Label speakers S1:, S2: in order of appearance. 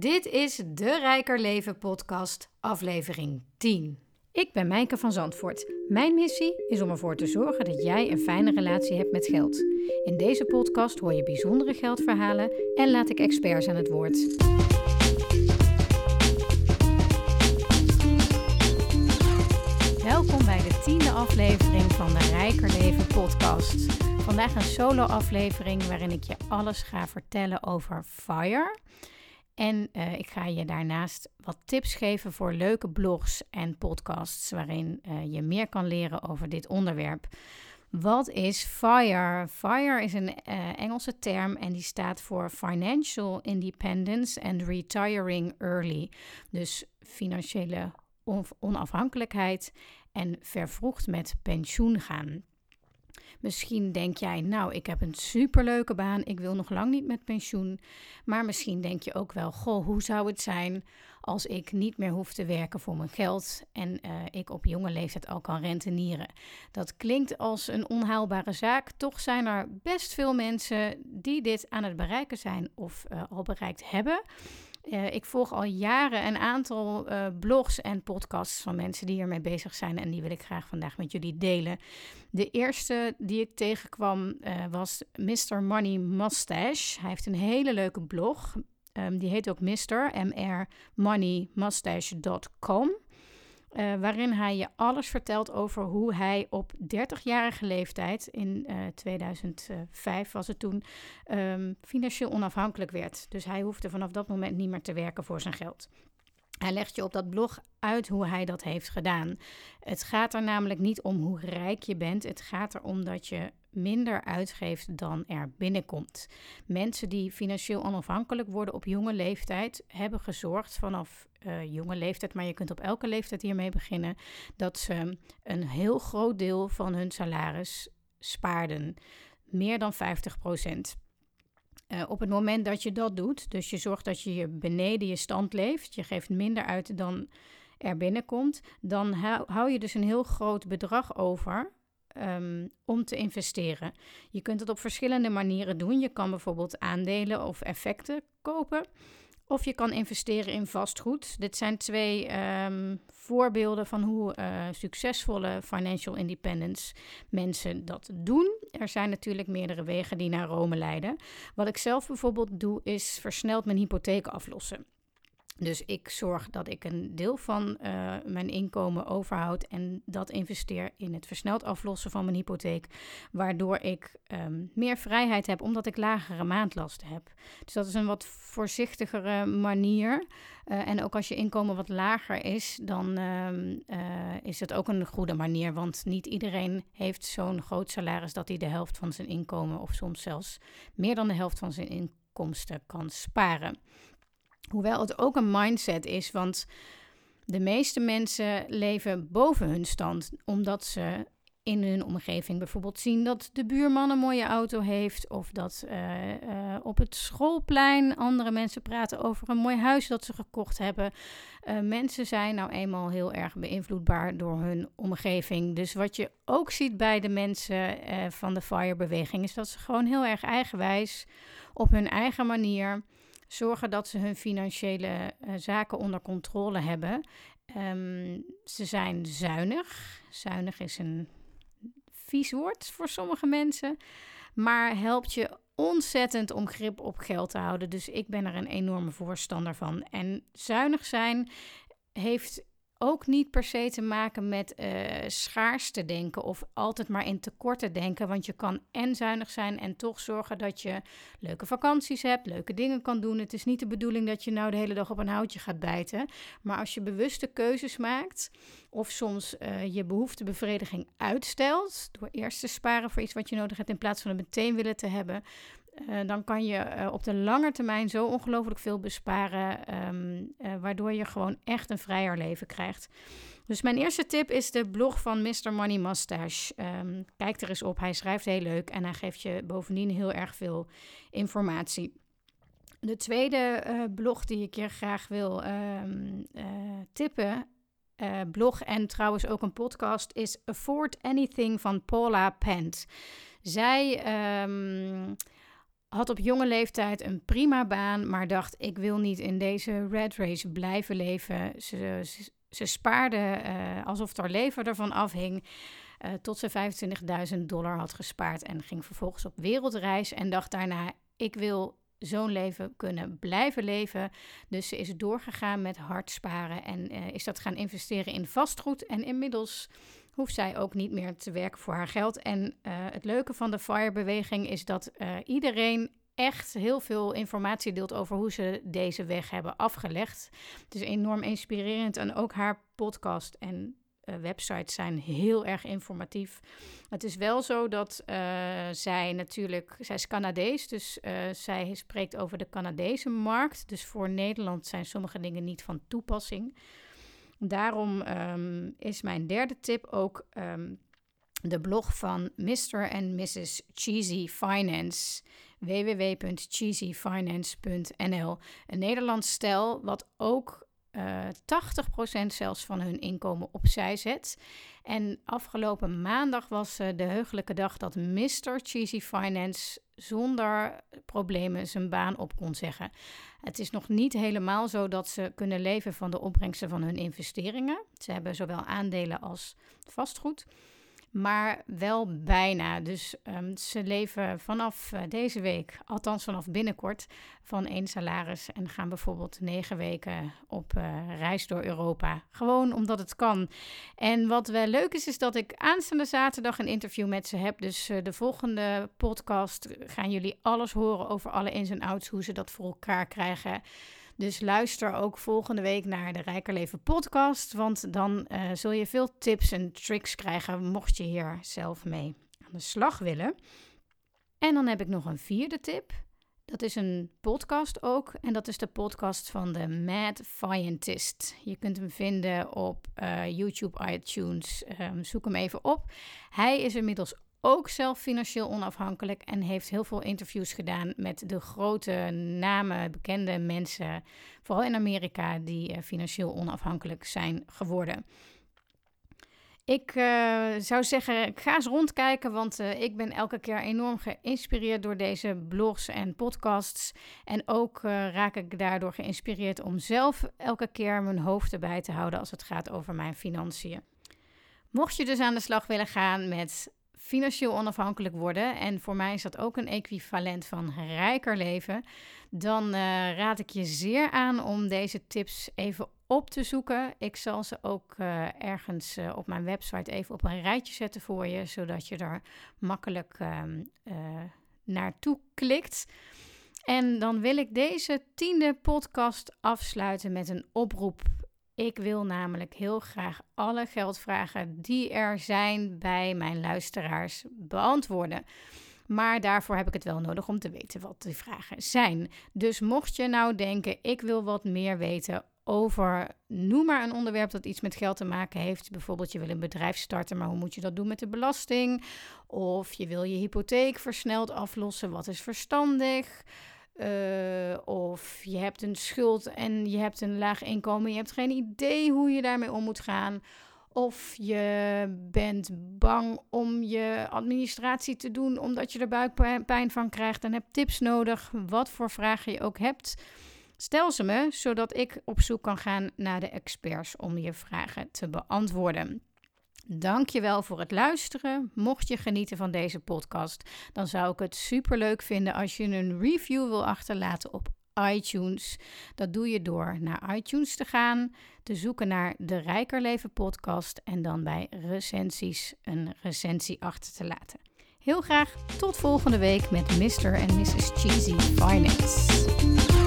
S1: Dit is de Rijker Leven podcast, aflevering 10. Ik ben Mijke van Zandvoort. Mijn missie is om ervoor te zorgen dat jij een fijne relatie hebt met geld. In deze podcast hoor je bijzondere geldverhalen en laat ik experts aan het woord. Welkom bij de tiende aflevering van de Rijker Leven podcast. Vandaag een solo aflevering waarin ik je alles ga vertellen over FIRE. En uh, ik ga je daarnaast wat tips geven voor leuke blogs en podcasts waarin uh, je meer kan leren over dit onderwerp. Wat is FIRE? FIRE is een uh, Engelse term en die staat voor Financial Independence and Retiring Early. Dus financiële onafhankelijkheid en vervroegd met pensioen gaan. Misschien denk jij, nou, ik heb een superleuke baan, ik wil nog lang niet met pensioen. Maar misschien denk je ook wel, goh, hoe zou het zijn als ik niet meer hoef te werken voor mijn geld en uh, ik op jonge leeftijd al kan rentenieren. Dat klinkt als een onhaalbare zaak. Toch zijn er best veel mensen die dit aan het bereiken zijn of uh, al bereikt hebben. Uh, ik volg al jaren een aantal uh, blogs en podcasts van mensen die hiermee bezig zijn. En die wil ik graag vandaag met jullie delen. De eerste die ik tegenkwam uh, was Mr. Money Mustache. Hij heeft een hele leuke blog. Um, die heet ook Mr. mrmoneymustache.com. Uh, waarin hij je alles vertelt over hoe hij op 30-jarige leeftijd, in uh, 2005 was het toen, um, financieel onafhankelijk werd. Dus hij hoefde vanaf dat moment niet meer te werken voor zijn geld. Hij legt je op dat blog uit hoe hij dat heeft gedaan. Het gaat er namelijk niet om hoe rijk je bent. Het gaat erom dat je minder uitgeeft dan er binnenkomt. Mensen die financieel onafhankelijk worden op jonge leeftijd hebben gezorgd vanaf uh, jonge leeftijd, maar je kunt op elke leeftijd hiermee beginnen, dat ze een heel groot deel van hun salaris spaarden. Meer dan 50 procent. Uh, op het moment dat je dat doet, dus je zorgt dat je beneden je stand leeft, je geeft minder uit dan er binnenkomt, dan hou je dus een heel groot bedrag over um, om te investeren. Je kunt het op verschillende manieren doen. Je kan bijvoorbeeld aandelen of effecten kopen. Of je kan investeren in vastgoed. Dit zijn twee um, voorbeelden van hoe uh, succesvolle financial independence mensen dat doen. Er zijn natuurlijk meerdere wegen die naar Rome leiden. Wat ik zelf bijvoorbeeld doe, is versneld mijn hypotheek aflossen. Dus ik zorg dat ik een deel van uh, mijn inkomen overhoud en dat investeer in het versneld aflossen van mijn hypotheek, waardoor ik um, meer vrijheid heb omdat ik lagere maandlasten heb. Dus dat is een wat voorzichtigere manier. Uh, en ook als je inkomen wat lager is, dan uh, uh, is het ook een goede manier, want niet iedereen heeft zo'n groot salaris dat hij de helft van zijn inkomen of soms zelfs meer dan de helft van zijn inkomsten kan sparen. Hoewel het ook een mindset is, want de meeste mensen leven boven hun stand, omdat ze in hun omgeving bijvoorbeeld zien dat de buurman een mooie auto heeft, of dat uh, uh, op het schoolplein andere mensen praten over een mooi huis dat ze gekocht hebben. Uh, mensen zijn nou eenmaal heel erg beïnvloedbaar door hun omgeving. Dus wat je ook ziet bij de mensen van de FIRE-beweging is dat ze gewoon heel erg eigenwijs op hun eigen manier zorgen dat ze hun financiële uh, zaken onder controle hebben. Um, ze zijn zuinig. Zuinig is een vies woord voor sommige mensen, maar helpt je ontzettend om grip op geld te houden. Dus ik ben er een enorme voorstander van. En zuinig zijn heeft ook niet per se te maken met uh, schaars te denken of altijd maar in tekorten denken. Want je kan en zuinig zijn en toch zorgen dat je leuke vakanties hebt, leuke dingen kan doen. Het is niet de bedoeling dat je nou de hele dag op een houtje gaat bijten. Maar als je bewuste keuzes maakt of soms uh, je behoeftebevrediging uitstelt door eerst te sparen voor iets wat je nodig hebt in plaats van het meteen willen te hebben, uh, dan kan je uh, op de lange termijn zo ongelooflijk veel besparen, um, uh, waardoor je gewoon echt een vrijer leven krijgt. Dus mijn eerste tip is de blog van Mr. Money Mustache. Um, kijk er eens op, hij schrijft heel leuk en hij geeft je bovendien heel erg veel informatie. De tweede blog die ik je graag wil um, tippen, blog en trouwens ook een podcast, is Afford Anything van Paula Pent. Zij had op jonge leeftijd een prima baan, maar dacht: ik wil niet in deze red race blijven leven. Ze, ze, spaarde uh, alsof haar leven ervan afhing. Uh, tot ze 25.000 dollar had gespaard en ging vervolgens op wereldreis en dacht daarna: ik wil zo'n leven kunnen blijven leven. Dus ze is doorgegaan met hard sparen en uh, is dat gaan investeren in vastgoed. En inmiddels hoeft zij ook niet meer te werken voor haar geld. En uh, het leuke van de FIRE-beweging is dat uh, iedereen echt heel veel informatie deelt over hoe ze deze weg hebben afgelegd. Het is enorm inspirerend en ook haar podcast en uh, websites zijn heel erg informatief. Het is wel zo dat zij natuurlijk, zij is Canadees, dus zij spreekt over de Canadese markt. Dus voor Nederland zijn sommige dingen niet van toepassing. Daarom um, is mijn derde tip ook um, de blog van Mr. en Mrs. Cheesy Finance www.cheesyfinance.nl. Een Nederlands stel wat ook uh, eh, 80% zelfs van hun inkomen opzij zet. En afgelopen maandag was uh, de heugelijke dag dat Mr. Cheesy Finance zonder problemen zijn baan op kon zeggen. Het is nog niet helemaal zo dat ze kunnen leven van de opbrengsten van hun investeringen. Ze hebben zowel aandelen als vastgoed maar wel bijna. Dus um, ze leven vanaf uh, deze week, althans vanaf binnenkort, van één salaris en gaan bijvoorbeeld negen weken op uh, reis door Europa. Gewoon omdat het kan. En wat wel leuk is, is dat ik aanstaande zaterdag een interview met ze heb. Dus uh, de volgende podcast gaan jullie alles horen over alle ins en outs, hoe ze dat voor elkaar krijgen. Dus luister ook volgende week naar de Rijker Leven podcast, want dan uh, zul je veel tips en tricks krijgen mocht je hier zelf mee aan de slag willen. En dan heb ik nog een vierde tip. Dat is een podcast ook. En dat is de podcast van de Mad Scientist. Je kunt hem vinden op uh, YouTube, iTunes. Um, zoek hem even op. Hij is inmiddels ook zelf financieel onafhankelijk en heeft heel veel interviews gedaan met de grote namen, bekende mensen, vooral in Amerika, die uh, financieel onafhankelijk zijn geworden. Ik uh, zou zeggen, ga eens rondkijken, want uh, ik ben elke keer enorm geïnspireerd door deze blogs en podcasts. En ook raak ik daardoor geïnspireerd om zelf elke keer mijn hoofd erbij te houden als het gaat over mijn financiën. Mocht je dus aan de slag willen gaan met financieel onafhankelijk worden, en voor mij is dat ook een equivalent van rijker leven, dan uh, raad ik je zeer aan om deze tips even op te zoeken. Ik zal ze ook uh, ergens uh, op mijn website even op een rijtje zetten voor je, zodat je er makkelijk ehm, naartoe klikt. En dan wil ik deze tiende podcast afsluiten met een oproep ik wil namelijk heel graag alle geldvragen die er zijn bij mijn luisteraars beantwoorden. Maar daarvoor heb ik het wel nodig om te weten wat die vragen zijn. Dus mocht je nou denken, ik wil wat meer weten over, noem maar een onderwerp dat iets met geld te maken heeft. Bijvoorbeeld je wil een bedrijf starten, maar hoe moet je dat doen met de belasting? Of je wil je hypotheek versneld aflossen, wat is verstandig? Uh, of je hebt een schuld en je hebt een laag inkomen. Je hebt geen idee hoe je daarmee om moet gaan. Of je bent bang om je administratie te doen omdat je er buikpijn van krijgt en hebt tips nodig. Wat voor vragen je ook hebt. Stel ze me, zodat ik op zoek kan gaan naar de experts om je vragen te beantwoorden. Dankjewel voor het luisteren. Mocht je genieten van deze podcast, dan zou ik het super leuk vinden als je een review wil achterlaten op iTunes. Dat doe je door naar iTunes te gaan, te zoeken naar de Rijker Leven podcast en dan bij recensies een recensie achter te laten. Heel graag tot volgende week met Mr. en Mrs. Cheesy Finance.